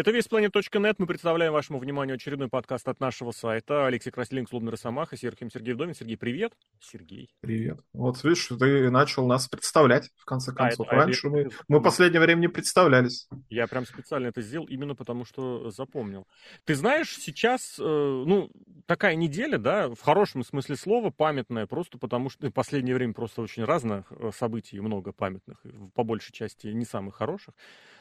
Это весьplanet.net. Мы представляем вашему вниманию очередной подкаст от нашего сайта. Алексей Красилин, Клубный Росомаха, Сергей Сергей Вдовин. Сергей, привет. Сергей. Привет. Вот видишь, ты начал нас представлять, в конце а, концов. А, Раньше это... мы, мы в последнее время не представлялись. Я прям специально это сделал именно потому, что запомнил. Ты знаешь, сейчас, э, ну, такая неделя, да, в хорошем смысле слова, памятная, просто потому что в последнее время просто очень разных э, событий, много памятных, по большей части не самых хороших.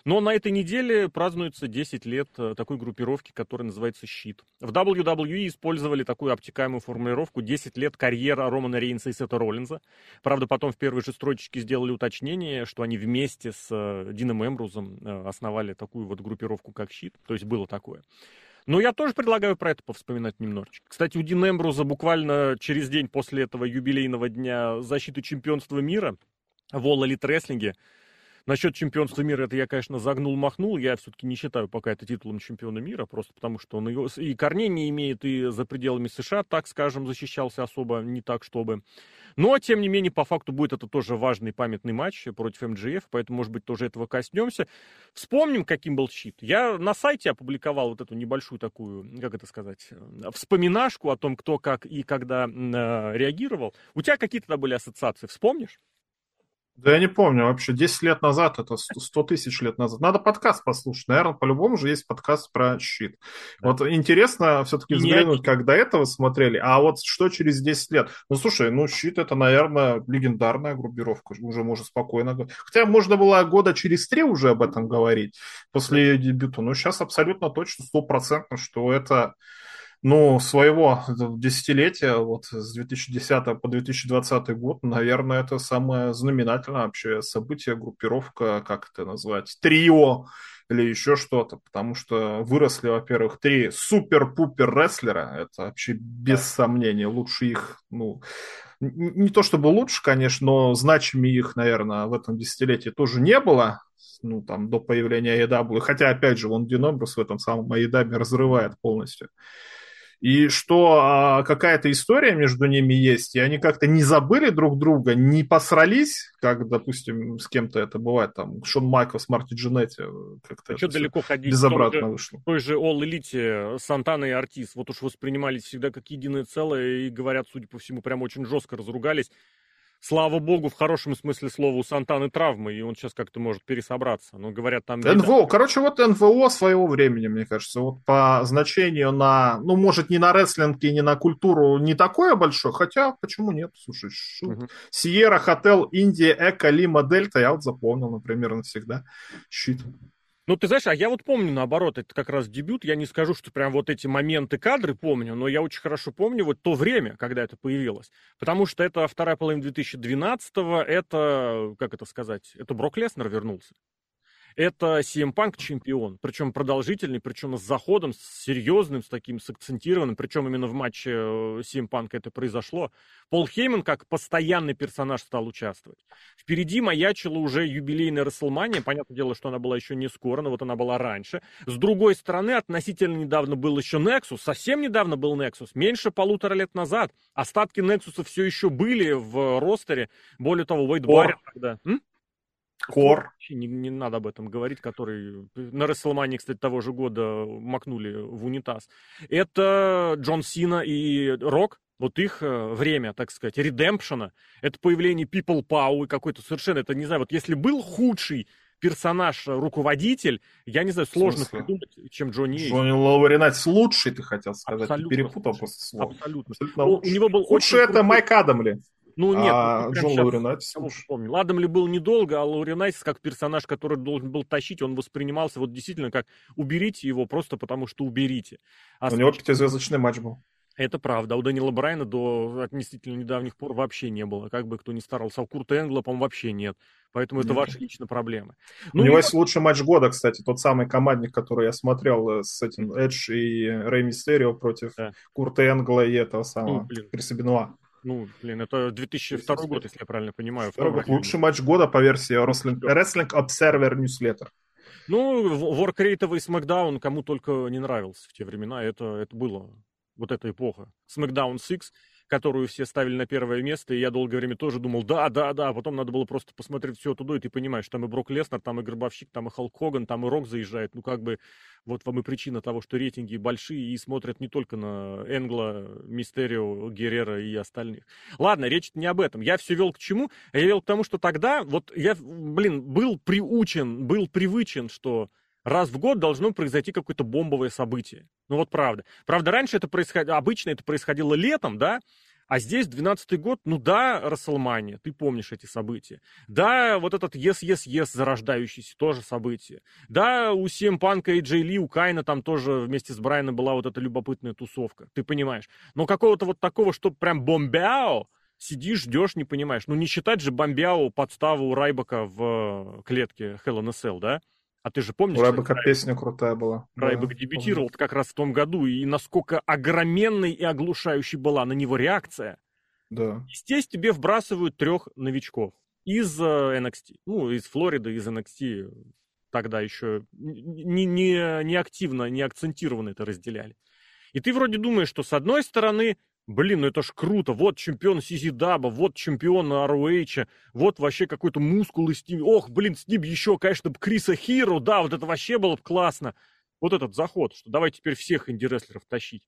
Но на этой неделе празднуется 10 лет э, такой группировки, которая называется «Щит». В WWE использовали такую обтекаемую формулировку «10 лет карьера Романа Рейнса и Сета Роллинза». Правда, потом в первой же строчке сделали уточнение, что они вместе с э, Дином Эмбрузом э, основали такую вот группировку, как «Щит». То есть было такое. Но я тоже предлагаю про это повспоминать немножечко. Кстати, у Дина Эмбруза буквально через день после этого юбилейного дня защиты чемпионства мира в All Elite Wrestling Насчет чемпионства мира это я, конечно, загнул-махнул. Я все-таки не считаю пока это титулом чемпиона мира, просто потому что он его и корней не имеет, и за пределами США, так скажем, защищался особо не так, чтобы. Но, тем не менее, по факту будет это тоже важный памятный матч против МГФ, поэтому, может быть, тоже этого коснемся. Вспомним, каким был щит. Я на сайте опубликовал вот эту небольшую такую, как это сказать, вспоминашку о том, кто как и когда э, реагировал. У тебя какие-то были ассоциации, вспомнишь? Да я не помню вообще. 10 лет назад, это 100 тысяч лет назад. Надо подкаст послушать. Наверное, по-любому же есть подкаст про щит. Да. Вот интересно все-таки взглянуть, как до этого смотрели. А вот что через 10 лет? Ну, слушай, ну, щит это, наверное, легендарная группировка. Уже можно спокойно говорить. Хотя можно было года через три уже об этом говорить после ее дебюта. Но сейчас абсолютно точно, стопроцентно, что это ну, своего десятилетия, вот с 2010 по 2020 год, наверное, это самое знаменательное вообще событие, группировка, как это назвать, трио или еще что-то, потому что выросли, во-первых, три супер-пупер рестлера, это вообще без сомнения, лучше их, ну, не то чтобы лучше, конечно, но значимее их, наверное, в этом десятилетии тоже не было, ну, там, до появления AEW, хотя, опять же, он Динобрус в этом самом AEW разрывает полностью и что а, какая-то история между ними есть, и они как-то не забыли друг друга, не посрались, как, допустим, с кем-то это бывает, там, Шон Майклс, Марти Джинетти, как-то а что далеко ходить? Безобратно же, вышло. той же All Elite Сантана и Артис, вот уж воспринимались всегда как единое целое, и говорят, судя по всему, прям очень жестко разругались слава богу, в хорошем смысле слова, у Сантаны травмы, и он сейчас как-то может пересобраться. Но говорят, там... НВО, короче, вот НВО своего времени, мне кажется, вот по значению на, ну, может, не на рестлинг и не на культуру не такое большое, хотя, почему нет, слушай, шут. Угу. Сиера, Хотел, Индия, Эко, Лима, Дельта, я вот запомнил, например, навсегда. Щит. Ну, ты знаешь, а я вот помню, наоборот, это как раз дебют. Я не скажу, что прям вот эти моменты, кадры помню, но я очень хорошо помню вот то время, когда это появилось. Потому что это вторая половина 2012-го, это, как это сказать, это Брок Леснер вернулся. Это CM Punk чемпион, причем продолжительный, причем с заходом, с серьезным, с таким, с акцентированным, причем именно в матче э, CM Punk это произошло. Пол Хейман как постоянный персонаж стал участвовать. Впереди маячила уже юбилейная Расселмания, понятное дело, что она была еще не скоро, но вот она была раньше. С другой стороны, относительно недавно был еще Nexus, совсем недавно был Nexus, меньше полутора лет назад. Остатки Nexus все еще были в ростере, более того, Уэйд Барретт тогда... М? Кор. Не, не надо об этом говорить, который на Расселмане, кстати, того же года макнули в унитаз. Это Джон Сина и Рок. Вот их э, время, так сказать, редемпшена, это появление People Power какой-то совершенно, это не знаю, вот если был худший персонаж, э, руководитель, я не знаю, сложно придумать, чем Джонни. Джонни Лоуринатс лучший, ты хотел сказать, абсолютно, ты перепутал просто слово. Абсолютно. абсолютно у, у него был Худший это Майк Адамли. Ну нет, а ну, Джон Лауринайтис. Помню. Ладом ли был недолго, а Лауринайтис как персонаж, который должен был тащить, он воспринимался вот действительно как уберите его просто потому, что уберите. А У него пятизвездочный матч был. Это правда. У Данила Брайна до относительно недавних пор вообще не было. Как бы кто ни старался. А у Курта Энгла, по вообще нет. Поэтому это нет. ваши личные проблемы. Ну, У него есть лучший матч года, кстати. Тот самый командник, который я смотрел э, с этим Эдж и Рэй Мистерио против да. Курта Энгла и этого самого ну, Криса Бенуа. Ну, блин, это 2002 год, если я правильно понимаю. Лучший матч года по версии Wrestling, Wrestling Observer Newsletter. Ну, Воркрейтовый Смакдаун кому только не нравился в те времена. Это, это было вот эта эпоха. Смакдаун 6, которую все ставили на первое место, и я долгое время тоже думал, да, да, да, а потом надо было просто посмотреть все туда, и ты понимаешь, там и Брок Леснер, там и Гробовщик, там и Халк Хоган, там и Рок заезжает, ну как бы вот вам и причина того, что рейтинги большие и смотрят не только на Энгла, Мистерио, Геррера и остальных. Ладно, речь не об этом. Я все вел к чему? Я вел к тому, что тогда вот я, блин, был приучен, был привычен, что раз в год должно произойти какое-то бомбовое событие. Ну вот правда. Правда, раньше это происходило, обычно это происходило летом, да, а здесь 12-й год, ну да, Расселмания, ты помнишь эти события. Да, вот этот Yes, Yes, зарождающийся, тоже событие. Да, у CM Панка и Джей Ли, у Кайна там тоже вместе с Брайаном была вот эта любопытная тусовка, ты понимаешь. Но какого-то вот такого, что прям бомбяо, сидишь, ждешь, не понимаешь. Ну не считать же бомбяо подставу Райбака в клетке Hell in a Cell, да? А ты же помнишь? Райбека песня крутая была. Райбек да, дебютировал помню. как раз в том году, и насколько огроменной и оглушающей была на него реакция. Да. Здесь тебе вбрасывают трех новичков из NXT. Э, ну, из Флориды, из NXT. Тогда еще не, не, не активно, не акцентированно это разделяли. И ты вроде думаешь, что с одной стороны Блин, ну это ж круто. Вот чемпион Сизидаба, вот чемпион ROH, вот вообще какой-то мускул из ним. Ох, блин, с ним еще, конечно, Криса Хиру, да, вот это вообще было бы классно. Вот этот заход, что давай теперь всех инди-рестлеров тащить.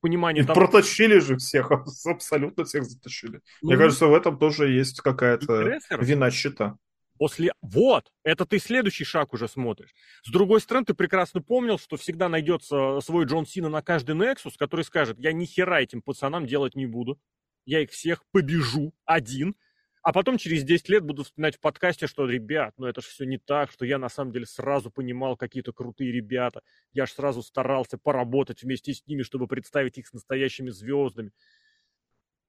Понимание там... Протащили же всех, абсолютно всех затащили. Ну, Мне кажется, в этом тоже есть какая-то вина счета. После... Вот, это ты следующий шаг уже смотришь. С другой стороны, ты прекрасно помнил, что всегда найдется свой Джон Сина на каждый Nexus, который скажет, я ни хера этим пацанам делать не буду. Я их всех побежу один. А потом через 10 лет буду вспоминать в подкасте, что, ребят, ну это же все не так, что я на самом деле сразу понимал какие-то крутые ребята. Я же сразу старался поработать вместе с ними, чтобы представить их с настоящими звездами.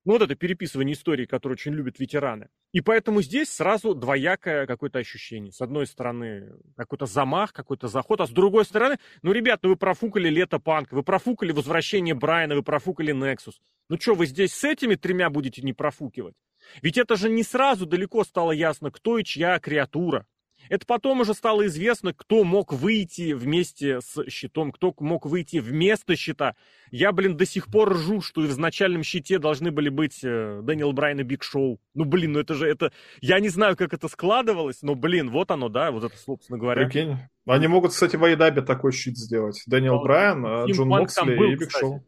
Ну, вот это переписывание истории, которую очень любят ветераны. И поэтому здесь сразу двоякое какое-то ощущение. С одной стороны, какой-то замах, какой-то заход, а с другой стороны, ну, ребят, ну вы профукали лето панк, вы профукали возвращение Брайана, вы профукали Nexus. Ну что, вы здесь с этими тремя будете не профукивать? Ведь это же не сразу далеко стало ясно, кто и чья креатура. Это потом уже стало известно, кто мог выйти вместе с щитом, кто мог выйти вместо щита. Я, блин, до сих пор ржу, что в изначальном щите должны были быть э, Дэниел Брайан и Биг Шоу. Ну, блин, ну это же, это... Я не знаю, как это складывалось, но, блин, вот оно, да, вот это, собственно говоря. Прикинь. Они могут, кстати, в AEW такой щит сделать. Дэниел но, Брайан, а Джон Моксли и Биг Шоу.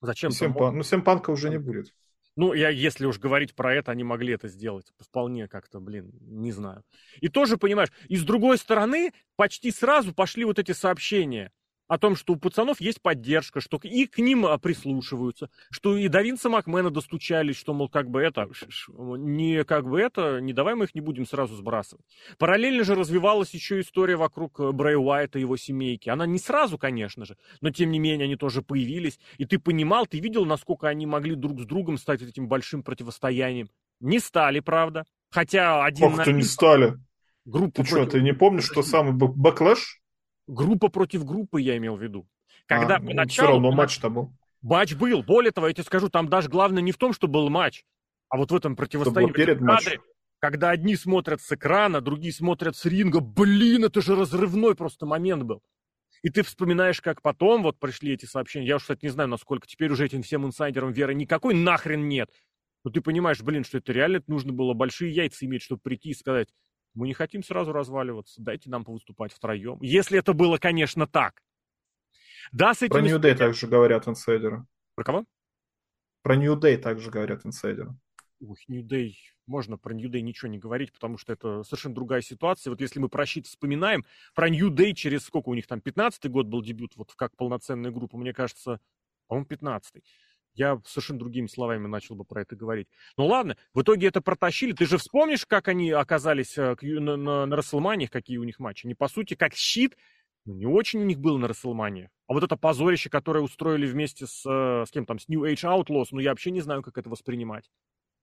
Зачем? Семпан... Ну, Семпанка уже не будет. Ну, я, если уж говорить про это, они могли это сделать. Вполне как-то, блин, не знаю. И тоже, понимаешь, и с другой стороны, почти сразу пошли вот эти сообщения о том, что у пацанов есть поддержка, что и к ним а, прислушиваются, что и до Винса Макмена достучались, что, мол, как бы это, не как бы это, не давай мы их не будем сразу сбрасывать. Параллельно же развивалась еще история вокруг э, Брэй Уайта и его семейки. Она не сразу, конечно же, но тем не менее они тоже появились, и ты понимал, ты видел, насколько они могли друг с другом стать этим большим противостоянием. Не стали, правда. Хотя один... Ох, ты не стали. Группа ты против... что, ты не помнишь, что самый backlash Группа против группы, я имел в виду. Когда а, поначалу... Все равно матч-то был. Матч был. Более того, я тебе скажу, там даже главное не в том, что был матч, а вот в этом противостоянии. Перед в кадре, когда одни смотрят с экрана, другие смотрят с ринга. Блин, это же разрывной просто момент был. И ты вспоминаешь, как потом вот пришли эти сообщения. Я уж, кстати, не знаю, насколько теперь уже этим всем инсайдерам веры никакой нахрен нет. Но ты понимаешь, блин, что это реально нужно было большие яйца иметь, чтобы прийти и сказать, мы не хотим сразу разваливаться, дайте нам повыступать втроем. Если это было, конечно, так. Да, с этим... Про New Day также говорят инсайдеры. Про кого? Про New Day также говорят инсайдеры. Ух, New Day, можно про New Day ничего не говорить, потому что это совершенно другая ситуация. Вот если мы про щит вспоминаем, про New Day через сколько у них там, 15-й год был дебют, вот как полноценная группа, мне кажется, по-моему, 15-й я совершенно другими словами начал бы про это говорить. Ну ладно, в итоге это протащили. Ты же вспомнишь, как они оказались э, на, на, на Расселманиях, какие у них матчи? Они, по сути, как щит, ну, не очень у них было на Расселманиях. А вот это позорище, которое устроили вместе с, э, с кем там, с New Age Outlaws, ну я вообще не знаю, как это воспринимать.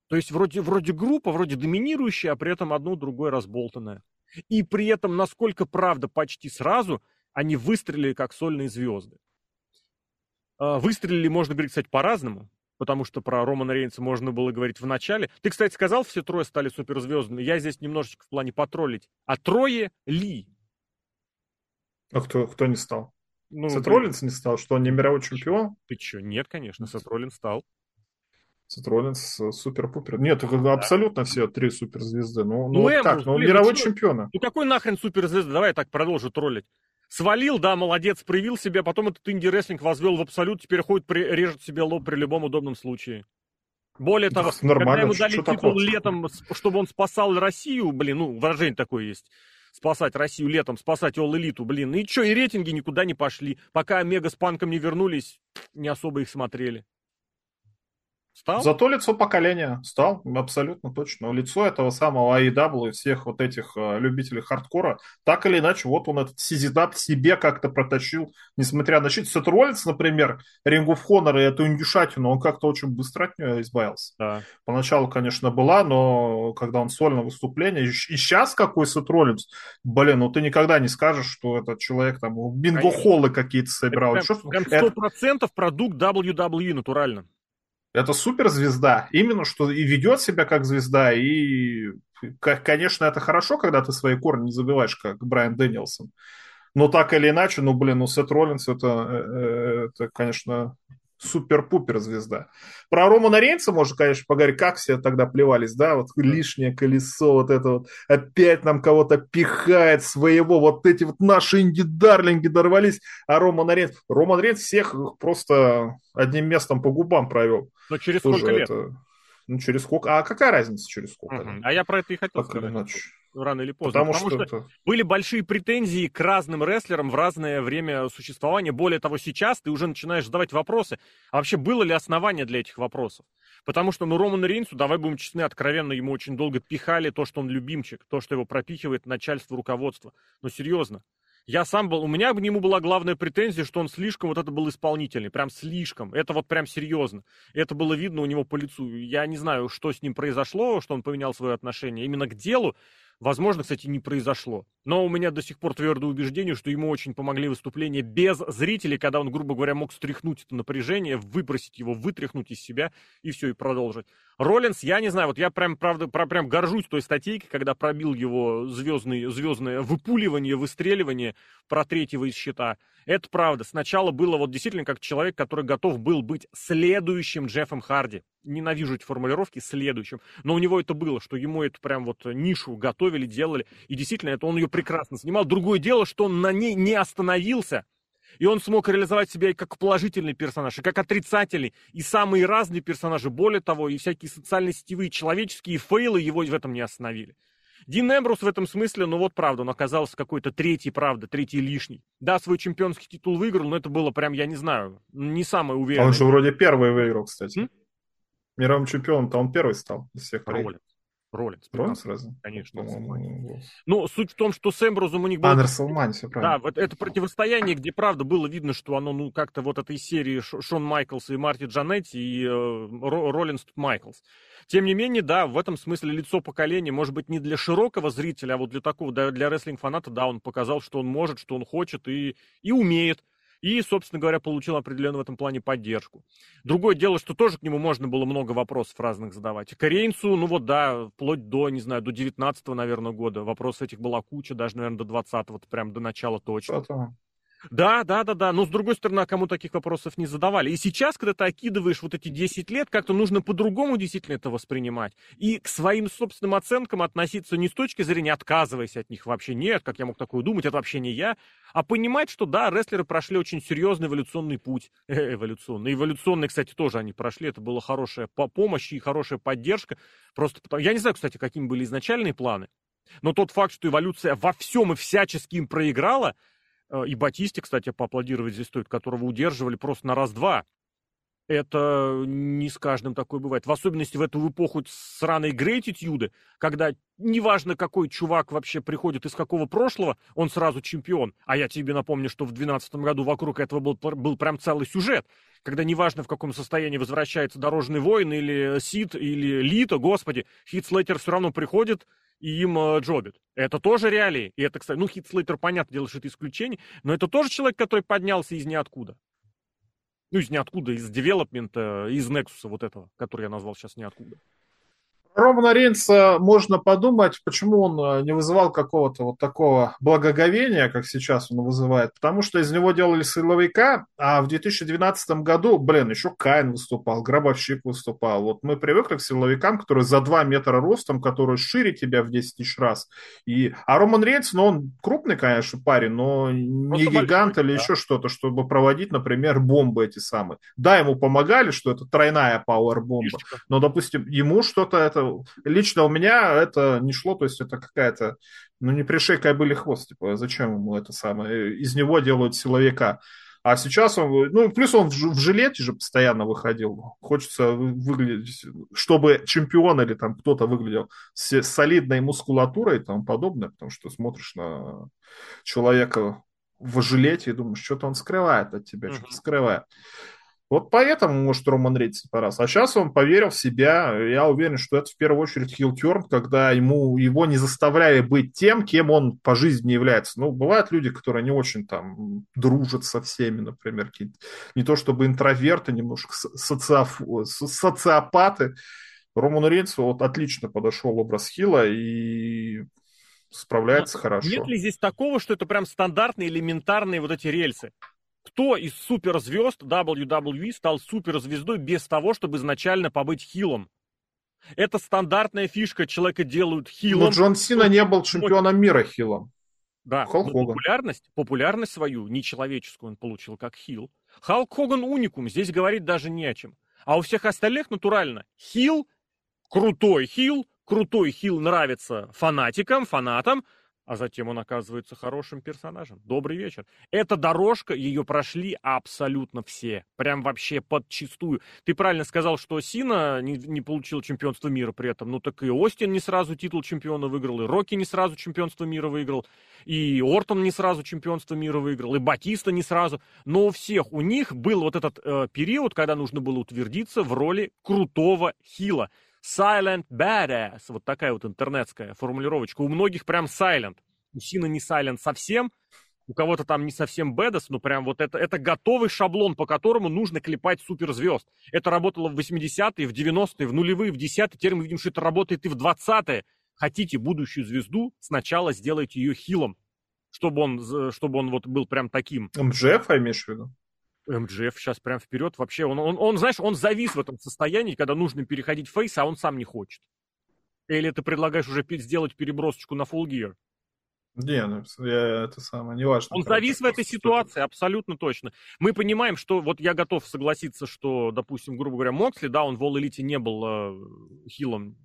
То есть вроде, вроде группа, вроде доминирующая, а при этом одно другое разболтанное. И при этом, насколько правда, почти сразу они выстрелили как сольные звезды. А, выстрелили, можно говорить, кстати, по-разному, потому что про Романа Рейнса можно было говорить в начале. Ты, кстати, сказал, все трое стали суперзвездами. Я здесь немножечко в плане потроллить. А трое ли? А кто, кто не стал? Ну, Сет Роллинс не стал, что он не мировой чемпион? Ты что, нет, конечно, Сет Роллинс стал. Сет Роллинс супер-пупер. Нет, да. абсолютно все три суперзвезды. Ну, ну, ну вот как? Ну, блин, мировой ну, чемпион. Ну какой нахрен суперзвезда? Давай я так продолжу троллить. Свалил, да, молодец, проявил себя, потом этот инди-рестлинг возвел в абсолют, теперь ходит, при, режет себе лоб при любом удобном случае. Более того, да, когда ему дали титул такое? летом, чтобы он спасал Россию, блин, ну, выражение такое есть, спасать Россию летом, спасать All Элиту, блин, и что, и рейтинги никуда не пошли. Пока Омега с Панком не вернулись, не особо их смотрели. Стал? Зато лицо поколения стал, абсолютно точно. Лицо этого самого AEW и всех вот этих uh, любителей хардкора, так или иначе, вот он этот сизидап себе как-то протащил, несмотря на щит. Сет Роллинс, например, Ring of Honor и эту индюшатину, он как-то очень быстро от нее избавился. Да. Поначалу, конечно, была, но когда он сольно выступление, и, и сейчас какой Сет Роллинс, блин, ну ты никогда не скажешь, что этот человек там бинго-холлы какие-то собирал. Это прям, прям 100% это... продукт WWE натурально. Это суперзвезда, именно что и ведет себя как звезда, и, конечно, это хорошо, когда ты свои корни не забываешь, как Брайан Дэнилсон. Но так или иначе, ну, блин, ну, Сет Роллинс, это, э, э, это конечно, супер-пупер звезда. Про Романа Рейнса можно, конечно, поговорить, как все тогда плевались, да, вот лишнее колесо, вот это вот, опять нам кого-то пихает своего, вот эти вот наши инди-дарлинги дорвались, а Роман Рейнс, Роман Рейнс всех просто одним местом по губам провел. Но через Тоже сколько лет? Это... Ну, через сколько? А какая разница через сколько? Угу. А я про это и хотел так сказать. Иначе рано или поздно. Потому, потому что, что это... были большие претензии к разным рестлерам в разное время существования. Более того, сейчас ты уже начинаешь задавать вопросы. А вообще было ли основание для этих вопросов? Потому что, ну, Роману Рейнсу, давай будем честны, откровенно, ему очень долго пихали то, что он любимчик, то, что его пропихивает начальство, руководство. Ну, серьезно. Я сам был, у меня к нему была главная претензия, что он слишком вот это был исполнительный, прям слишком. Это вот прям серьезно. Это было видно у него по лицу. Я не знаю, что с ним произошло, что он поменял свое отношение именно к делу, Возможно, кстати, не произошло. Но у меня до сих пор твердое убеждение, что ему очень помогли выступления без зрителей, когда он, грубо говоря, мог стряхнуть это напряжение, выбросить его, вытряхнуть из себя и все, и продолжить. Роллинс, я не знаю, вот я прям, правда, прям горжусь той статейкой, когда пробил его звездный, звездное выпуливание, выстреливание про третьего из щита. Это правда. Сначала было вот действительно как человек, который готов был быть следующим Джеффом Харди. Ненавижу эти формулировки, следующим. Но у него это было, что ему эту прям вот нишу готовили, делали. И действительно, это он ее прекрасно снимал. Другое дело, что он на ней не остановился. И он смог реализовать себя и как положительный персонаж, и как отрицательный, и самые разные персонажи. Более того, и всякие социальные сетевые человеческие фейлы его в этом не остановили. Дин Эмбрус в этом смысле, ну вот правда, он оказался какой-то третий, правда, третий лишний. Да, свой чемпионский титул выиграл, но это было прям, я не знаю, не самое уверенное. Он же вроде первый выиграл, кстати. М? Мировым чемпионом-то он первый стал из всех. Роллинс. Роллинс. Роллинс сразу? Конечно. Ну, суть в том, что с Эмбрузом у них был... Андерсон Мань, все правильно. Да, вот это противостояние, где, правда, было видно, что оно, ну, как-то вот этой серии Шон Майклс и Марти Джанетти и э, Роллинс Майклс. Тем не менее, да, в этом смысле лицо поколения, может быть, не для широкого зрителя, а вот для такого, да, для рестлинг-фаната, да, он показал, что он может, что он хочет и, и умеет. И, собственно говоря, получил определенную в этом плане поддержку. Другое дело, что тоже к нему можно было много вопросов разных задавать. К Рейнсу, ну вот да, вплоть до, не знаю, до 19 наверное, года. Вопросов этих была куча, даже, наверное, до 20-го, прям до начала точно. Что-то. Да, да, да, да. Но с другой стороны, а кому таких вопросов не задавали? И сейчас, когда ты окидываешь вот эти 10 лет, как-то нужно по-другому действительно это воспринимать. И к своим собственным оценкам относиться не с точки зрения отказываясь от них вообще нет, как я мог такое думать, это вообще не я, а понимать, что да, рестлеры прошли очень серьезный эволюционный путь. Э, эволюционный. Эволюционный, кстати, тоже они прошли. Это была хорошая помощь и хорошая поддержка. Просто потому... Я не знаю, кстати, какими были изначальные планы. Но тот факт, что эволюция во всем и всячески им проиграла, и Батисте, кстати, поаплодировать здесь стоит, которого удерживали просто на раз-два. Это не с каждым такое бывает. В особенности в эту эпоху сраной грейтитюды, когда неважно, какой чувак вообще приходит из какого прошлого, он сразу чемпион. А я тебе напомню, что в 2012 году вокруг этого был, был прям целый сюжет. Когда неважно, в каком состоянии возвращается Дорожный воин или Сид, или Лито, господи, Хитслейтер все равно приходит и им э, джобит. Это тоже реалии. И это, кстати, ну, Хитслейтер, понятно, делает это исключение, но это тоже человек, который поднялся из ниоткуда. Ну, из ниоткуда, из девелопмента, из Nexus вот этого, который я назвал сейчас ниоткуда. Романа Рейнса можно подумать, почему он э, не вызывал какого-то вот такого благоговения, как сейчас он вызывает. Потому что из него делали силовика, а в 2012 году, блин, еще Кайн выступал, Гробовщик выступал. Вот мы привыкли к силовикам, которые за 2 метра ростом, которые шире тебя в 10 тысяч раз. И... А Роман Рейнс, ну он крупный, конечно, парень, но не Просто гигант большой, или да. еще что-то, чтобы проводить, например, бомбы эти самые. Да, ему помогали, что это тройная пауэр-бомба, но, допустим, ему что-то это лично у меня это не шло, то есть это какая-то, ну не пришей были хвост, типа, зачем ему это самое, из него делают силовика. А сейчас он, ну, плюс он в, в жилете же постоянно выходил. Хочется выглядеть, чтобы чемпион или там кто-то выглядел с солидной мускулатурой и тому подобное, потому что смотришь на человека в жилете и думаешь, что-то он скрывает от тебя, mm-hmm. что-то скрывает. Вот поэтому, может, Роман Рейнс раз. А сейчас он поверил в себя. Я уверен, что это в первую очередь хилтерн, когда ему, его не заставляли быть тем, кем он по жизни является. Ну, бывают люди, которые не очень там дружат со всеми, например, не то чтобы интроверты, немножко социоф... социопаты. Роману Рейнсу вот отлично подошел образ Хила и справляется Но хорошо. Нет ли здесь такого, что это прям стандартные, элементарные вот эти рельсы? Кто из суперзвезд WWE стал суперзвездой без того, чтобы изначально побыть хилом? Это стандартная фишка, человека делают хилом. Но Джон Сина не был чемпионом мира хилом. Да, Халк но популярность, популярность свою, нечеловеческую, он получил как хил. Халк Хоган уникум, здесь говорить даже не о чем. А у всех остальных натурально. Хил, крутой хил, крутой хил нравится фанатикам, фанатам, а затем он оказывается хорошим персонажем. Добрый вечер. Эта дорожка, ее прошли абсолютно все. Прям вообще подчистую. Ты правильно сказал, что Сина не, не получил чемпионство мира при этом. Ну так и Остин не сразу титул чемпиона выиграл, и Рокки не сразу чемпионство мира выиграл, и Ортон не сразу чемпионство мира выиграл, и Батиста не сразу. Но у всех у них был вот этот э, период, когда нужно было утвердиться в роли крутого хила. Silent Badass. Вот такая вот интернетская формулировочка. У многих прям Silent. У Сина не Silent совсем, у кого-то там не совсем Badass, но прям вот это, это готовый шаблон, по которому нужно клепать суперзвезд. Это работало в 80-е, в 90-е, в нулевые, в 10-е. Теперь мы видим, что это работает и в 20-е. Хотите будущую звезду, сначала сделайте ее хилом, чтобы он, чтобы он вот был прям таким. МЖФ, имеешь в виду? МДФ сейчас прям вперед. Вообще, он, он, он, знаешь, он завис в этом состоянии, когда нужно переходить в фейс, а он сам не хочет. Или ты предлагаешь уже сделать перебросочку на Full Gear? Не, ну, я, это самое, не важно. Он завис в этой ситуации, абсолютно точно. Мы понимаем, что вот я готов согласиться, что, допустим, грубо говоря, Моксли, да, он в All Elite не был э, хилом,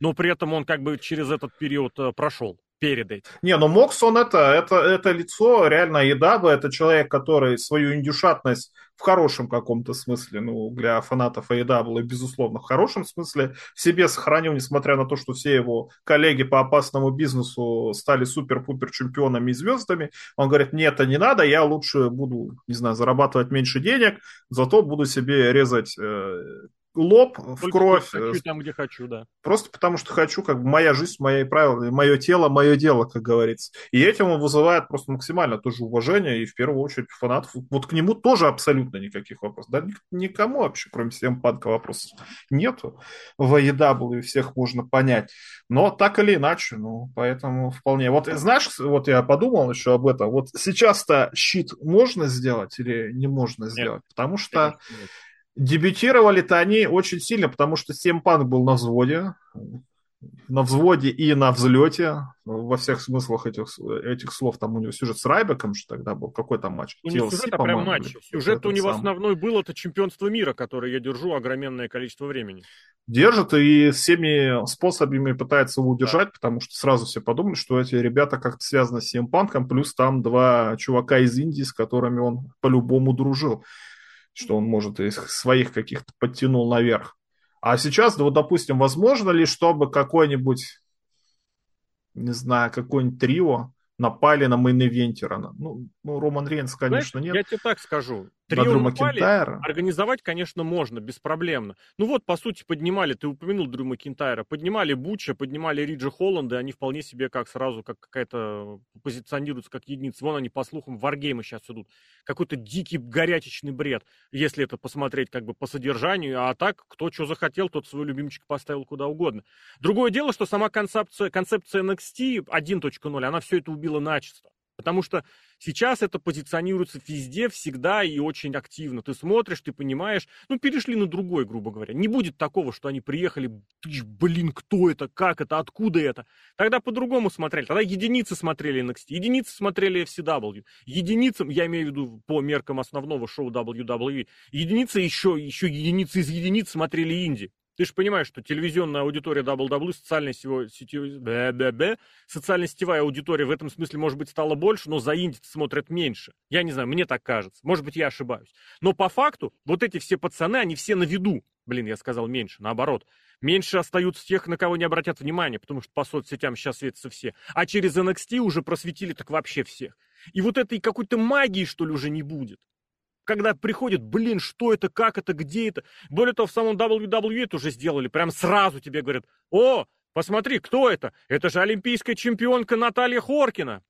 но при этом он как бы через этот период э, прошел перед этим. Не, ну Мокс, он это, это, это лицо реально еда, это человек, который свою индюшатность в хорошем каком-то смысле, ну, для фанатов AEW, безусловно, в хорошем смысле в себе сохранил, несмотря на то, что все его коллеги по опасному бизнесу стали супер-пупер чемпионами и звездами. Он говорит, нет, это не надо, я лучше буду, не знаю, зарабатывать меньше денег, зато буду себе резать э, лоб в кровь. Хочу э, там, где хочу, да. Просто потому, что хочу, как бы моя жизнь, мои правила, мое тело, мое дело, как говорится. И этим он вызывает просто максимально тоже уважение, и в первую очередь фанатов. Вот к нему тоже абсолютно никаких вопросов. Да никому вообще, кроме Семпанка, вопросов нету. В EW всех можно понять. Но так или иначе, ну, поэтому вполне. Вот знаешь, вот я подумал еще об этом. Вот сейчас-то щит можно сделать или не можно сделать? Нет. Потому что... Нет Дебютировали-то они очень сильно, потому что Семпанк был на взводе, на взводе и на взлете, во всех смыслах этих, этих слов, там у него сюжет с Райбеком же тогда был, какой там матч? Ну, TLC, не сюжет, а прям матч. Сюжет у него сам. основной был, это чемпионство мира, которое я держу огроменное количество времени. Держит и всеми способами пытается его удержать, да. потому что сразу все подумали, что эти ребята как-то связаны с CM Punk ом, плюс там два чувака из инди, с которыми он по-любому дружил что он, может, из своих каких-то подтянул наверх. А сейчас, вот, допустим, возможно ли, чтобы какой-нибудь, не знаю, какой-нибудь трио напали на main eventer а? Ну, ну, Роман Рейнс, конечно, Знаешь, нет. Я тебе так скажу. Трио Напали организовать, конечно, можно, беспроблемно. Ну вот, по сути, поднимали, ты упомянул Дрю Макинтайра, поднимали Буча, поднимали Риджа Холланда, они вполне себе как сразу, как какая-то, позиционируются как единицы. Вон они, по слухам, war games ы сейчас идут. Какой-то дикий горячечный бред, если это посмотреть как бы по содержанию, а так, кто что захотел, тот свой любимчик поставил куда угодно. Другое дело, что сама концепция, концепция NXT 1.0, она все это убила начисто. Потому что сейчас это позиционируется везде, всегда и очень активно. Ты смотришь, ты понимаешь, ну, перешли на другой, грубо говоря. Не будет такого, что они приехали, ты, блин, кто это, как это, откуда это. Тогда по-другому смотрели. Тогда единицы смотрели NXT, единицы смотрели FCW. Единицам, я имею в виду по меркам основного шоу WWE, единицы еще, еще единицы из единиц смотрели инди. Ты же понимаешь, что телевизионная аудитория WWE, социальная, сетевая, социально сетевая аудитория в этом смысле, может быть, стала больше, но за инди смотрят меньше. Я не знаю, мне так кажется. Может быть, я ошибаюсь. Но по факту, вот эти все пацаны, они все на виду. Блин, я сказал меньше, наоборот. Меньше остаются тех, на кого не обратят внимания, потому что по соцсетям сейчас светятся все. А через NXT уже просветили так вообще всех. И вот этой какой-то магии, что ли, уже не будет когда приходит, блин, что это, как это, где это. Более того, в самом WWE это уже сделали. Прям сразу тебе говорят, о, посмотри, кто это? Это же олимпийская чемпионка Наталья Хоркина.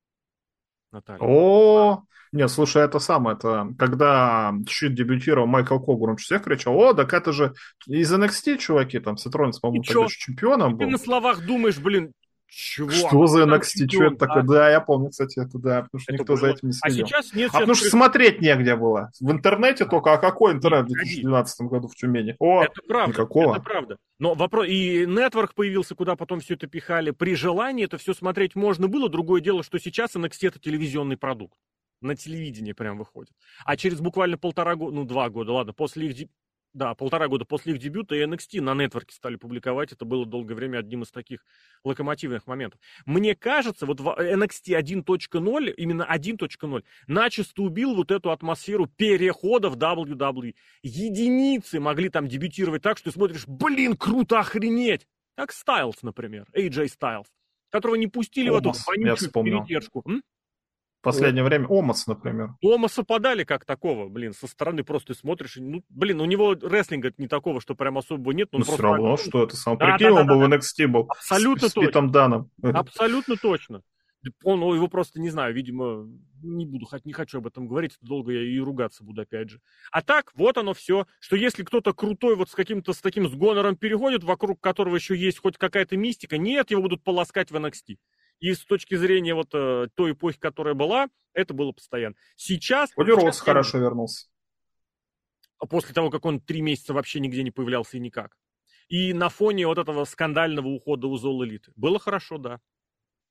Наталья. О, нет, слушай, это самое, это когда чуть дебютировал Майкл Когуром, всех кричал, о, так это же из NXT чуваки, там, Сетронец, по-моему, тогда чемпионом был. Ты на словах думаешь, блин, чего? Что за NXT? Что это такое? Да, я помню, кстати, это да, потому что это никто было... за этим не следил. А сейчас нет. А потому что смотреть негде было. В интернете только, а какой интернет в 2012 году в Тюмени? О, это правда, никакого. Это правда. Но вопрос, и нетворк появился, куда потом все это пихали. При желании это все смотреть можно было. Другое дело, что сейчас NXT это телевизионный продукт на телевидении прям выходит. А через буквально полтора года, ну два года, ладно, после их да, полтора года после их дебюта и NXT на нетворке стали публиковать. Это было долгое время одним из таких локомотивных моментов. Мне кажется, вот NXT 1.0, именно 1.0, начисто убил вот эту атмосферу перехода в WWE. Единицы могли там дебютировать так, что ты смотришь, блин, круто, охренеть! Как Стайлз, например, AJ Стайлз, которого не пустили О, в эту вонючую передержку. М? В последнее вот. время Омас, например. Омаса подали как такого, блин, со стороны просто смотришь, ну, блин, у него рестлинга не такого, что прям особо нет. Но ну, все равно, так... что это сам. Да, Прикинь, да, он да, был да. в NXT был. Абсолютно с, с Питом Даном. Абсолютно точно. Он его просто, не знаю, видимо, не буду, не хочу об этом говорить, долго я и ругаться буду опять же. А так, вот оно все, что если кто-то крутой вот с каким-то, с таким с гонором переходит, вокруг которого еще есть хоть какая-то мистика, нет, его будут полоскать в NXT. И с точки зрения вот э, той эпохи, которая была, это было постоянно. Сейчас... Коди Роуз хорошо вернулся. А после того, как он три месяца вообще нигде не появлялся и никак. И на фоне вот этого скандального ухода у Зол Элиты. Было хорошо, да.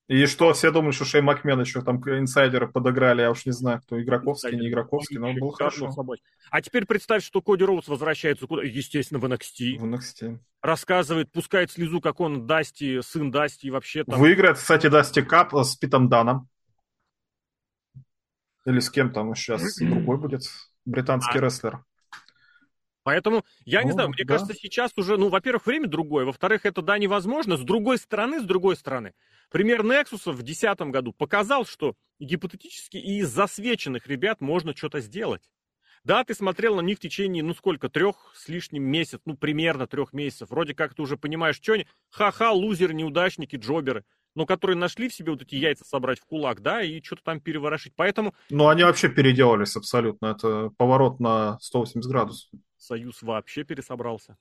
И что, все думают, что Шей Макмен еще там инсайдеры подыграли, я уж не знаю, кто Игроковский, не Игроковский, но он был хорошо. Собой. А теперь представь, что Коди Роуз возвращается куда? Естественно, в NXT. В NXT. Рассказывает, пускает слезу, как он Дасти, сын Дасти и вообще там... Выиграет, кстати, Дасти Кап с Питом Даном. Или с кем там сейчас другой будет британский а. рестлер. Поэтому, я ну, не знаю, мне да. кажется, сейчас уже, ну, во-первых, время другое, во-вторых, это, да, невозможно. С другой стороны, с другой стороны, пример Nexus в 2010 году показал, что гипотетически и из засвеченных ребят можно что-то сделать. Да, ты смотрел на них в течение, ну сколько, трех с лишним месяцев, ну примерно трех месяцев. Вроде как ты уже понимаешь, что они, ха-ха, лузеры, неудачники, джоберы но которые нашли в себе вот эти яйца собрать в кулак, да, и что-то там переворошить. Поэтому... Ну, они вообще переделались абсолютно. Это поворот на 180 градусов. Союз вообще пересобрался.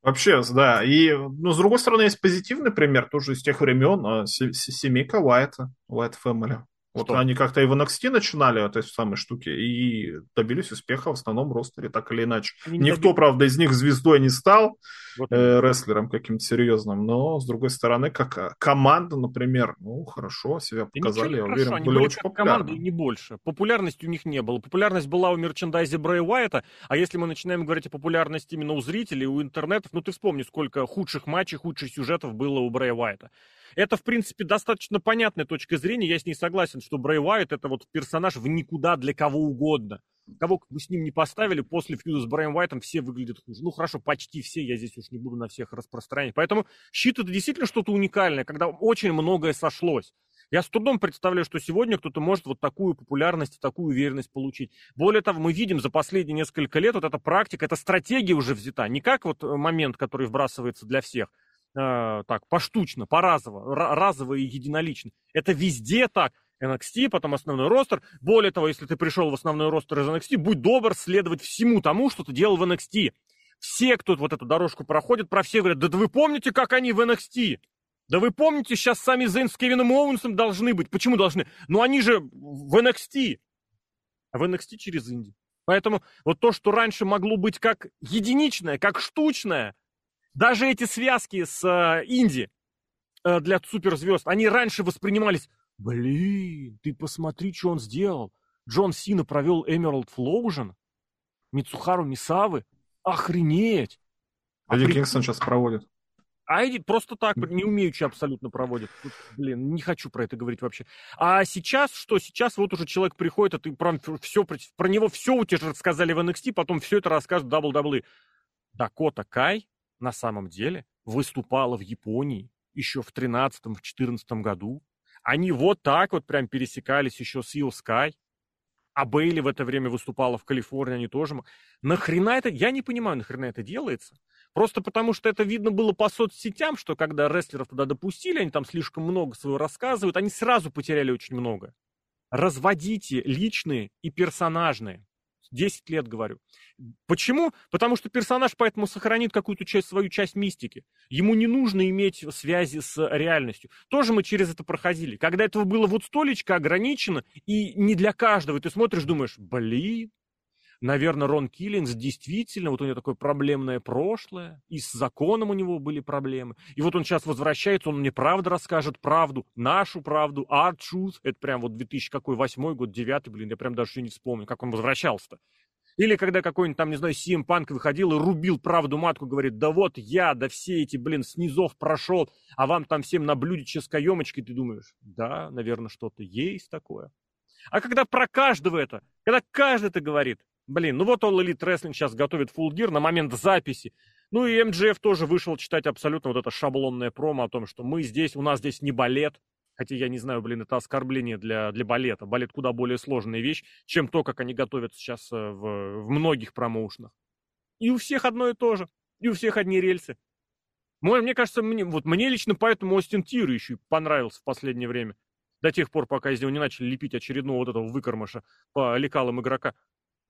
Вообще, да. И, ну, с другой стороны, есть позитивный пример, тоже из тех времен, а, семейка Уайта, Уайт Family. Вот Что? они как-то и в NXT начинали от этой самой штуки и добились успеха в основном ростере, так или иначе. Они Никто, добились. правда, из них звездой не стал, вот. э, рестлером каким-то серьезным, но, с другой стороны, как а, команда, например, ну, хорошо себя показали, я уверен, хорошо, были, были очень популярны. Команда, не больше. Популярности у них не было. Популярность была у мерчендайзе Брэй Уайта, а если мы начинаем говорить о популярности именно у зрителей, у интернетов, ну, ты вспомни, сколько худших матчей, худших сюжетов было у Брэя Уайта. Это, в принципе, достаточно понятная точка зрения. Я с ней согласен, что Брэй Уайт это вот персонаж в никуда для кого угодно. Кого бы с ним не поставили, после фьюда с Брайан Уайтом все выглядят хуже. Ну, хорошо, почти все, я здесь уж не буду на всех распространять. Поэтому щит это действительно что-то уникальное, когда очень многое сошлось. Я с трудом представляю, что сегодня кто-то может вот такую популярность, такую уверенность получить. Более того, мы видим за последние несколько лет вот эта практика, эта стратегия уже взята. Не как вот момент, который вбрасывается для всех, э, так, поштучно, поразово, разово и единолично. Это везде так. NXT, потом основной ростер. Более того, если ты пришел в основной ростер из NXT, будь добр следовать всему тому, что ты делал в NXT. Все, кто вот эту дорожку проходит, про все говорят, да вы помните, как они в NXT? Да вы помните, сейчас сами Зейн с Кевином Оуэнсом должны быть. Почему должны? Ну они же в NXT. А в NXT через Инди. Поэтому вот то, что раньше могло быть как единичное, как штучное, даже эти связки с э, Инди э, для суперзвезд, они раньше воспринимались, блин, ты посмотри, что он сделал. Джон Сина провел Эмералд Флоужен, Мицухару Мисавы. Охренеть! А Эдди Кингстон сейчас проводит. А Эдди просто так, не умеючи абсолютно проводит. Тут, блин, не хочу про это говорить вообще. А сейчас что? Сейчас вот уже человек приходит, а ты про, все, про него все у тебя же рассказали в NXT, потом все это расскажут WWE. Дакота Кай на самом деле выступала в Японии еще в 13-14 году. Они вот так вот прям пересекались еще с Ил Скай. А Бейли в это время выступала в Калифорнии, они тоже. Нахрена это? Я не понимаю, нахрена это делается. Просто потому, что это видно было по соцсетям, что когда рестлеров туда допустили, они там слишком много своего рассказывают, они сразу потеряли очень много. Разводите личные и персонажные. 10 лет говорю. Почему? Потому что персонаж поэтому сохранит какую-то часть, свою часть мистики. Ему не нужно иметь связи с реальностью. Тоже мы через это проходили. Когда этого было вот столечко ограничено, и не для каждого, ты смотришь, думаешь, блин, наверное, Рон Киллингс действительно, вот у него такое проблемное прошлое, и с законом у него были проблемы. И вот он сейчас возвращается, он мне правда расскажет правду, нашу правду, art truth. Это прям вот 2000 какой, восьмой год, девятый, блин, я прям даже не вспомню, как он возвращался-то. Или когда какой-нибудь там, не знаю, CM Панк выходил и рубил правду матку, говорит, да вот я, да все эти, блин, снизов прошел, а вам там всем на блюдечке с каемочкой, ты думаешь, да, наверное, что-то есть такое. А когда про каждого это, когда каждый это говорит, Блин, ну вот All Elite Wrestling сейчас готовит Full Gear на момент записи. Ну и МДФ тоже вышел читать абсолютно вот это шаблонное промо о том, что мы здесь, у нас здесь не балет. Хотя я не знаю, блин, это оскорбление для, для балета. Балет куда более сложная вещь, чем то, как они готовят сейчас э, в, в многих промоушенах. И у всех одно и то же. И у всех одни рельсы. Мой, мне кажется, мне, вот мне лично поэтому Остин Тир еще понравился в последнее время. До тех пор, пока из него не начали лепить очередного вот этого выкормыша по лекалам игрока.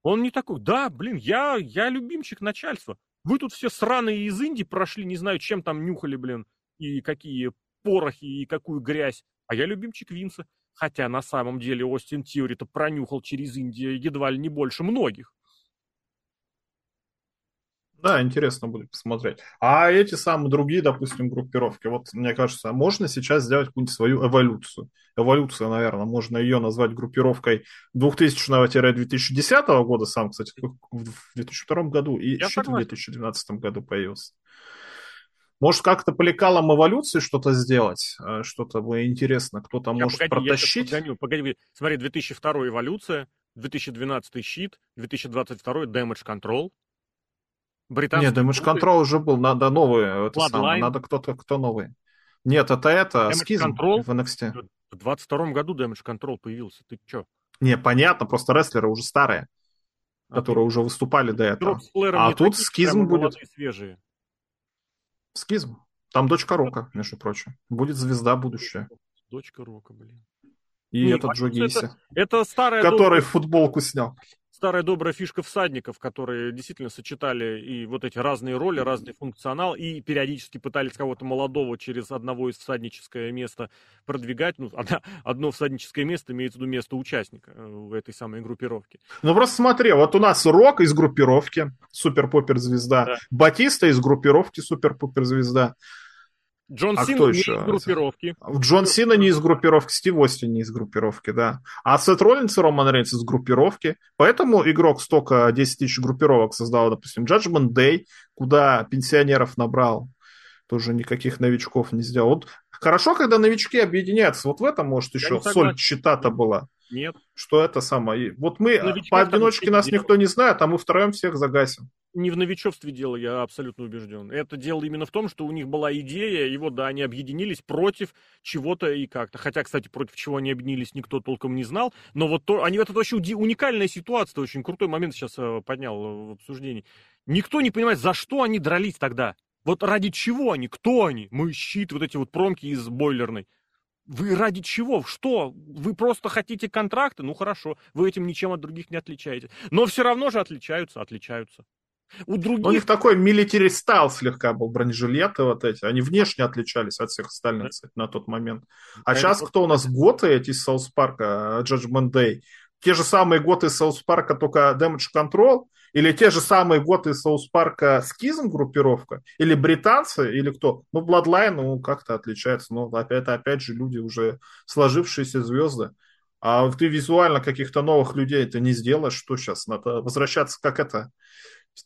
Он не такой, да, блин, я, я любимчик начальства. Вы тут все сраные из Индии прошли, не знаю, чем там нюхали, блин, и какие порохи, и какую грязь. А я любимчик Винса. Хотя на самом деле Остин Тьюри-то пронюхал через Индию едва ли не больше многих. Да, интересно будет посмотреть. А эти самые другие, допустим, группировки, вот мне кажется, можно сейчас сделать какую-нибудь свою эволюцию. Эволюция, наверное, можно ее назвать группировкой 2000-2010 года, сам, кстати, в 2002 году, и Я в 2012 году появился. Может, как-то по лекалам эволюции что-то сделать? Э, что-то бы интересно, кто-то может погоди, протащить? Я погоню, погоди, смотри, 2002 эволюция, 2012 щит, 2022 damage control, Британский Нет, Damage Control уже был, надо новый, это самое, надо кто-то, кто новый. Нет, это это, Скизм в NXT. В 22 году Damage Control появился, ты чё? Не, понятно, просто рестлеры уже старые, а которые ты... уже выступали до этого. А тут Скизм будет. Свежие. Скизм. Там дочка Рока, между прочим. Будет звезда будущая. Дочка Рока, блин. И Не, этот Джо Гейси. Это, это старая... Который добрая... футболку снял старая добрая фишка всадников, которые действительно сочетали и вот эти разные роли, разный функционал, и периодически пытались кого-то молодого через одного из всадническое место продвигать. Ну, одно всадническое место имеется в виду место участника э, в этой самой группировке. Ну, просто смотри, вот у нас Рок из группировки, супер-попер-звезда, да. Батиста из группировки, супер-попер-звезда, Джон а Сина не еще? из группировки. Джон Сина не из группировки, Стив Остин не из группировки, да. А Сет Роллинс и Роман Рейнс из группировки. Поэтому игрок столько 10 тысяч группировок создал, допустим, Judgment Day, куда пенсионеров набрал. Тоже никаких новичков не сделал. Вот хорошо, когда новички объединяются. Вот в этом, может, еще соль чита-то была. Нет. Что это самое. Вот мы Новичка поодиночке нас никто не знает, а мы втроем всех загасим. не в новичестве дело, я абсолютно убежден. Это дело именно в том, что у них была идея, и вот, да, они объединились против чего-то и как-то. Хотя, кстати, против чего они объединились, никто толком не знал. Но вот то, они, это вообще уникальная ситуация, очень крутой момент сейчас э, поднял в обсуждении. Никто не понимает, за что они дрались тогда. Вот ради чего они, кто они? Мы щит, вот эти вот промки из бойлерной. Вы ради чего? Что? Вы просто хотите контракты? Ну хорошо, вы этим ничем от других не отличаетесь. Но все равно же отличаются, отличаются. У других... У них такой military style слегка был, бронежилеты вот эти. Они внешне отличались от всех остальных, кстати, на тот момент. А сейчас кто у нас? Готы эти из South Park а, Judgment Day. Те же самые готы из South Park а, только Damage Control. Или те же самые готы из South Park а Schism группировка. Или британцы, или кто. Ну, Bloodline, ну, как-то отличается. Но это, опять же, люди уже сложившиеся звезды. А ты визуально каких-то новых людей это не сделаешь. Что сейчас? Надо возвращаться как это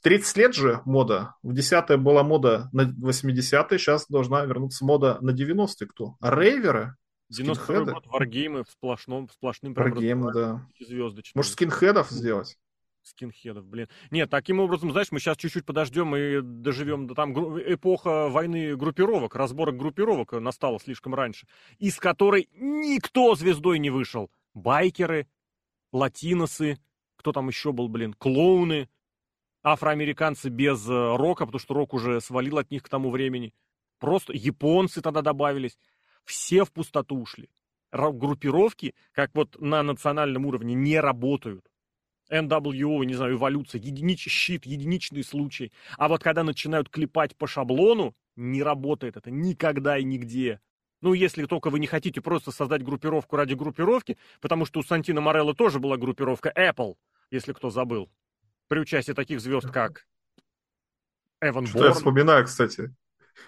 30 лет же мода. В 10-е была мода на 80-е, сейчас должна вернуться мода на 90-е. Кто? Рейверы? 92 год, варгеймы в сплошном, сплошным Варгеймы, да. Звездочки. Может, скинхедов сделать? Скинхедов, блин. Нет, таким образом, знаешь, мы сейчас чуть-чуть подождем и доживем до там эпоха войны группировок, разборок группировок настала слишком раньше, из которой никто звездой не вышел. Байкеры, латиносы, кто там еще был, блин, клоуны, афроамериканцы без э, рока, потому что рок уже свалил от них к тому времени. Просто японцы тогда добавились. Все в пустоту ушли. Группировки, как вот на национальном уровне, не работают. NWO, не знаю, эволюция, единичный щит, единичный случай. А вот когда начинают клепать по шаблону, не работает это никогда и нигде. Ну, если только вы не хотите просто создать группировку ради группировки, потому что у Сантина Морелло тоже была группировка Apple, если кто забыл при участии таких звезд, как Эван Что я вспоминаю, кстати.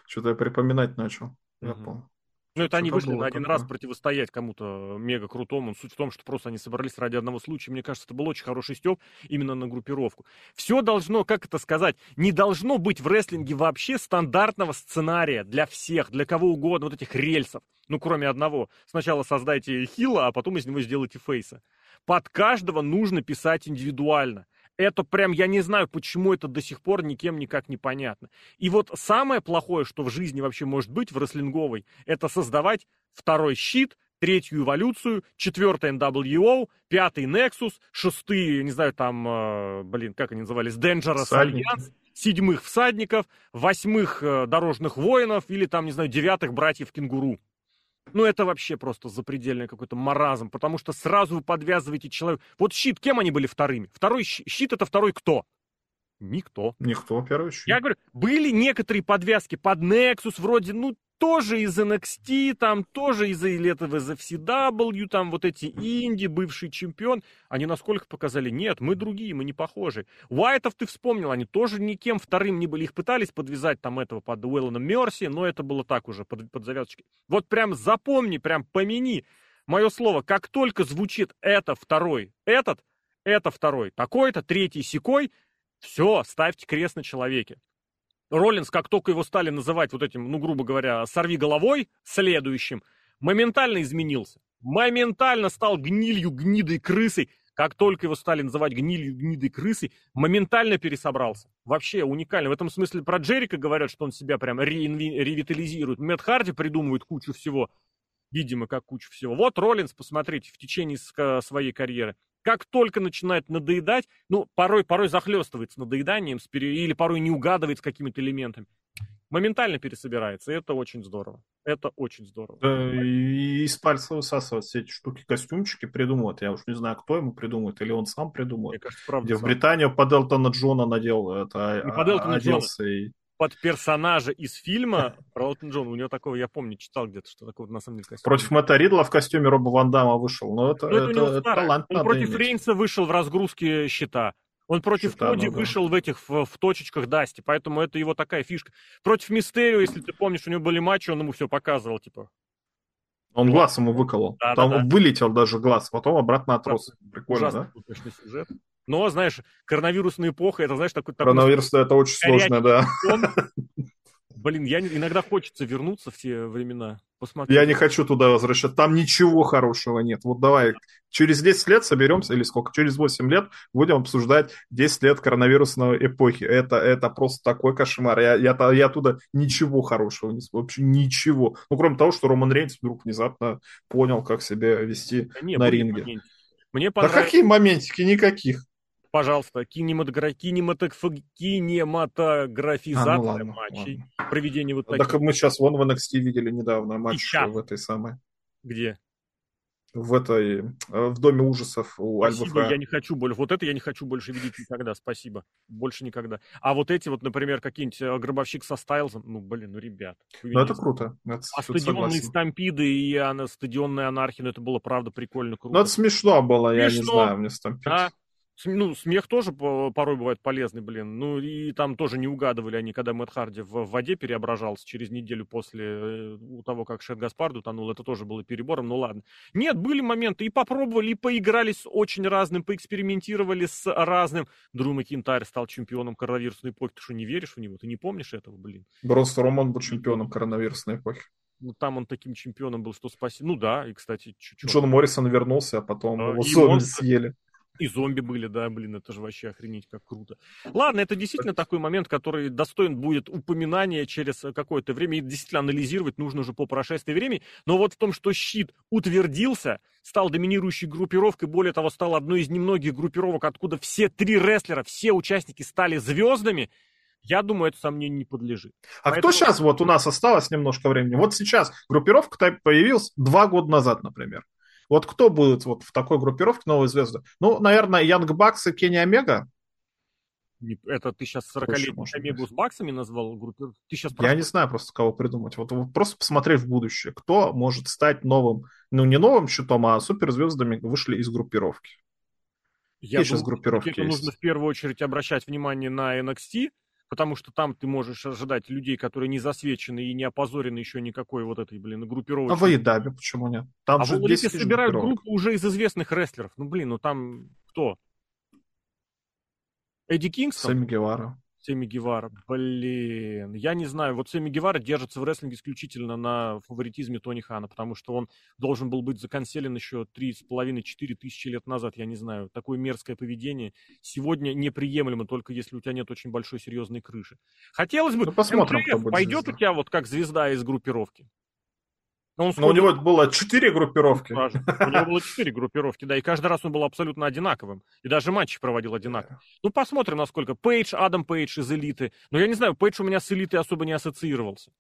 Что-то я припоминать начал. Я помню. Ну, это они вышли на один раз противостоять кому-то мега крутому. Суть в том, что просто они собрались ради одного случая. Мне кажется, это был очень хороший степ именно на группировку. Все должно, как это сказать, не должно быть в рестлинге вообще стандартного сценария для всех, для кого угодно, вот этих рельсов. Ну, кроме одного. Сначала создайте хила, а потом из него сделайте фейса. Под каждого нужно писать индивидуально. Это прям, я не знаю, почему это до сих пор никем никак не понятно. И вот самое плохое, что в жизни вообще может быть в рестлинговой, это создавать второй щит, третью эволюцию, четвертый NWO, пятый Nexus, шестые, не знаю, там, э, блин, как они назывались, Dangerous Alliance, седьмых всадников, восьмых э, дорожных воинов или там, не знаю, девятых братьев кенгуру. Ну, это вообще просто запредельный какой-то маразм, потому что сразу вы подвязываете человека. Вот щит, кем они были вторыми? Второй щит это второй кто? Никто. Никто, первый. Я говорю, были некоторые подвязки под Nexus, вроде, ну, тоже из NXT, там тоже из этого из FCW, там вот эти инди, бывший чемпион. Они насколько показали? Нет, мы другие, мы не похожи. Уайтов ты вспомнил, они тоже никем вторым не были. Их пытались подвязать там этого под Уэллона Мерси, но это было так уже, под, под завязочкой. Вот прям запомни, прям помяни мое слово, как только звучит это второй, этот, это второй, такой-то, третий, секой, все, ставьте крест на человеке. Роллинс, как только его стали называть вот этим, ну, грубо говоря, сорви головой, следующим, моментально изменился. Моментально стал гнилью, гнидой крысой. Как только его стали называть гнилью, гнидой крысой, моментально пересобрался. Вообще уникально. В этом смысле про Джерика говорят, что он себя прям реинви- ревитализирует. Мэтт Харди придумывает кучу всего. Видимо, как кучу всего. Вот Роллинс, посмотрите, в течение своей карьеры как только начинает надоедать, ну, порой, порой захлестывается надоеданием или порой не угадывает с какими-то элементами, моментально пересобирается, и это очень здорово. Это очень здорово. Да, и из пальца высасывать все эти штуки, костюмчики придумывают. Я уж не знаю, кто ему придумает, или он сам придумает. Мне кажется, правда Где сам. в Британию под Элтона Джона надел это, не под Элтона Джона. И под персонажа из фильма про Элтон Джон. У него такого, я помню, читал где-то, что такого на самом деле костюм. Против Мэтта Ридла в костюме Роба Ван Дамма вышел. Но это, ну, это, это, это талант Он против иметь. Рейнса вышел в разгрузке щита. Он против Щита, Коди ну, да. вышел в этих в, в точечках Дасти, поэтому это его такая фишка. Против Мистерио, если ты помнишь, у него были матчи, он ему все показывал, типа. Он глаз ему выколол. Да, Там да, да. вылетел даже глаз, потом обратно отрос. Прикольно, Ужасно, да? сюжет. Но, знаешь, коронавирусная эпоха, это, знаешь, такой... Коронавирус, такой, это очень сложно, да. Блин, я иногда хочется вернуться в те времена. Посмотреть. Я не хочу туда возвращаться. Там ничего хорошего нет. Вот давай, через 10 лет соберемся, или сколько, через 8 лет будем обсуждать 10 лет коронавирусной эпохи. Это, это просто такой кошмар. Я, я, я оттуда ничего хорошего не вообще ничего. Ну, кроме того, что Роман Рейнс вдруг внезапно понял, как себя вести да не, на ринге. Мне понравилось... Да какие моментики? Никаких пожалуйста, кинематограф... кинематограф... кинематографизация а, ну ладно, матчей, ладно. проведение вот таких. Так мы сейчас вон в NXT видели недавно матч в этой самой. Где? в этой э, в доме ужасов у Спасибо, альбы я не хочу больше. Вот это я не хочу больше видеть никогда. Спасибо. Больше никогда. А вот эти вот, например, какие-нибудь э, гробовщик со Стайлзом, ну, блин, ну, ребят. Ну, это круто. Это, а стадионные согласен. stampede ы и она, стадионная анархия, ну, это было, правда, прикольно, круто. Ну, это смешно было, смешно. я не знаю, мне stampede. Да, ну, смех тоже порой бывает полезный, блин. Ну, и там тоже не угадывали они, когда Мэтт Харди в воде переображался через неделю после э, того, как Шед Гаспард утонул. Это тоже было перебором, ну ладно. Нет, были моменты, и попробовали, и поиграли с очень разным, поэкспериментировали с разным. Дрю Макинтайр стал чемпионом коронавирусной эпохи. Ты что, не веришь в него? Ты не помнишь этого, блин? Просто Роман был чемпионом коронавирусной эпохи. Ну, там он таким чемпионом был, что спаси. Ну да, и, кстати, чуть-чуть. Джон Моррисон вернулся, а потом а, его зомби съели. И зомби были, да, блин, это же вообще охренеть как круто. Ладно, это действительно такой момент, который достоин будет упоминания через какое-то время. И действительно анализировать нужно уже по прошествии времени. Но вот в том, что щит утвердился, стал доминирующей группировкой, более того, стал одной из немногих группировок, откуда все три рестлера, все участники стали звездами, я думаю, это сомнению не подлежит. А Поэтому... кто сейчас, вот у нас осталось немножко времени, вот сейчас группировка появилась два года назад, например. Вот кто будет вот в такой группировке новые звезды? Ну, наверное, Янг Бакс и Кенни Омега. Это ты сейчас 40-летний Омегу с Баксами назвал группировку? Ты сейчас Я не знаю просто, кого придумать. Вот просто посмотри в будущее. Кто может стать новым, ну, не новым щитом, а суперзвездами вышли из группировки. Я Какие думаю, сейчас группировки есть? нужно в первую очередь обращать внимание на NXT, потому что там ты можешь ожидать людей, которые не засвечены и не опозорены еще никакой вот этой, блин, группировки. А в Айдабе почему нет? Там а же в Олимпе собирают группу уже из известных рестлеров. Ну, блин, ну там кто? Эдди Кингстон? Сэмми Гевара. Семи Гевара. Блин, я не знаю. Вот Семи Гевара держится в рестлинге исключительно на фаворитизме Тони Хана, потому что он должен был быть законселен еще три с половиной-четыре тысячи лет назад. Я не знаю. Такое мерзкое поведение сегодня неприемлемо, только если у тебя нет очень большой серьезной крыши. Хотелось бы... Ну, посмотрим, будет пойдет звезда. у тебя вот как звезда из группировки? Он Но у него было четыре группировки. У него было четыре группировки, да, и каждый раз он был абсолютно одинаковым. И даже матчи проводил одинаково. Ну, посмотрим, насколько. Пейдж, Адам Пейдж из элиты. Но я не знаю, Пейдж у меня с элитой особо не ассоциировался.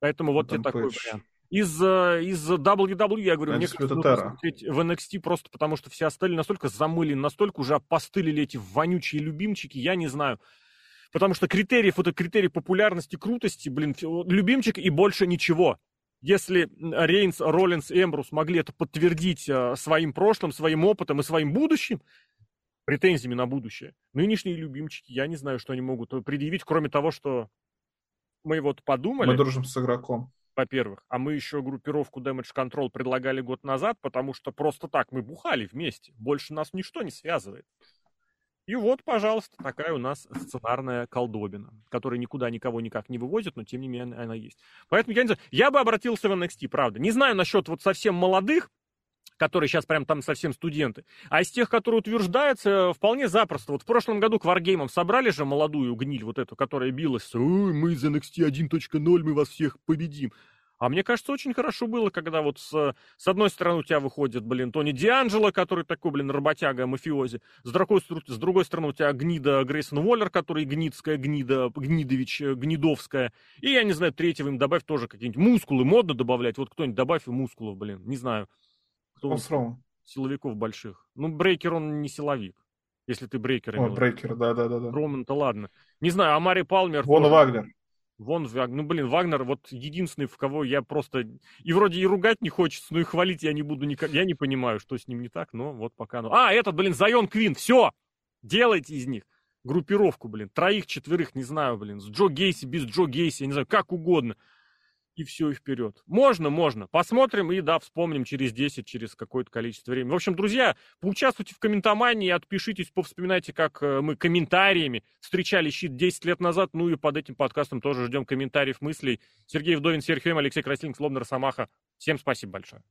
Поэтому вот тебе такой вариант. Из, э, из WWE, я говорю, мне кажется, смотреть в NXT просто потому, что все остальные настолько замылены, настолько уже опостылили эти вонючие любимчики, я не знаю. Потому что критериев, это критерий популярности, крутости, блин, любимчик и больше ничего. Если Рейнс, Роллинс и Эмбрус могли это подтвердить э, своим прошлым, своим опытом и своим будущим, претензиями на будущее, нынешние любимчики, я не знаю, что они могут предъявить, кроме того, что мы вот подумали... Мы дружим с игроком. Во-первых, а мы еще группировку Damage Control предлагали год назад, потому что просто так мы бухали вместе. Больше нас ничто не связывает. И вот, пожалуйста, такая у нас сценарная колдобина, которая никуда никого никак не вывозит, но тем не менее она есть. Поэтому я не знаю, я бы обратился в NXT, правда. Не знаю насчет вот совсем молодых, которые сейчас прям там совсем студенты, а из тех, которые утверждаются, вполне запросто. Вот в прошлом году к Wargame собрали же молодую гниль, вот эту, которая билась, Ой, мы из NXT 1.0, мы вас всех победим. А мне кажется, очень хорошо было, когда вот с, с одной стороны у тебя выходит, блин, Тони Дианджело, который такой, блин, работяга, мафиози. С другой, с другой стороны у тебя гнида Грейсон Уоллер, который гнидская гнида, гнидович, э, гнидовская. И, я не знаю, третьего им добавь тоже какие-нибудь мускулы, модно добавлять. Вот кто-нибудь добавь мускулов, блин, не знаю. Кто он? Силовиков больших. Ну, Брейкер, он не силовик. Если ты Брейкер О, Брейкер, да-да-да. Роман-то ладно. Не знаю, а Мари Палмер... Вон тоже... Вагнер. Вон, ну, блин, Вагнер вот единственный, в кого я просто... И вроде и ругать не хочется, но и хвалить я не буду никак. Я не понимаю, что с ним не так, но вот пока... Ну... А, этот, блин, Зайон Квин, все! Делайте из них группировку, блин, троих, четверых, не знаю, блин, с Джо Гейси, без Джо Гейси, я не знаю, как угодно. И все, и вперед. Можно, можно. Посмотрим и, да, вспомним через 10, через какое-то количество времени. В общем, друзья, поучаствуйте в комментомании, отпишитесь, повспоминайте, как э, мы комментариями встречали щит 10 лет назад. Ну и под этим подкастом тоже ждем комментариев, мыслей. Сергей Вдовин, Сергей Алексей Красильник, Слобный Росомаха. Всем спасибо большое.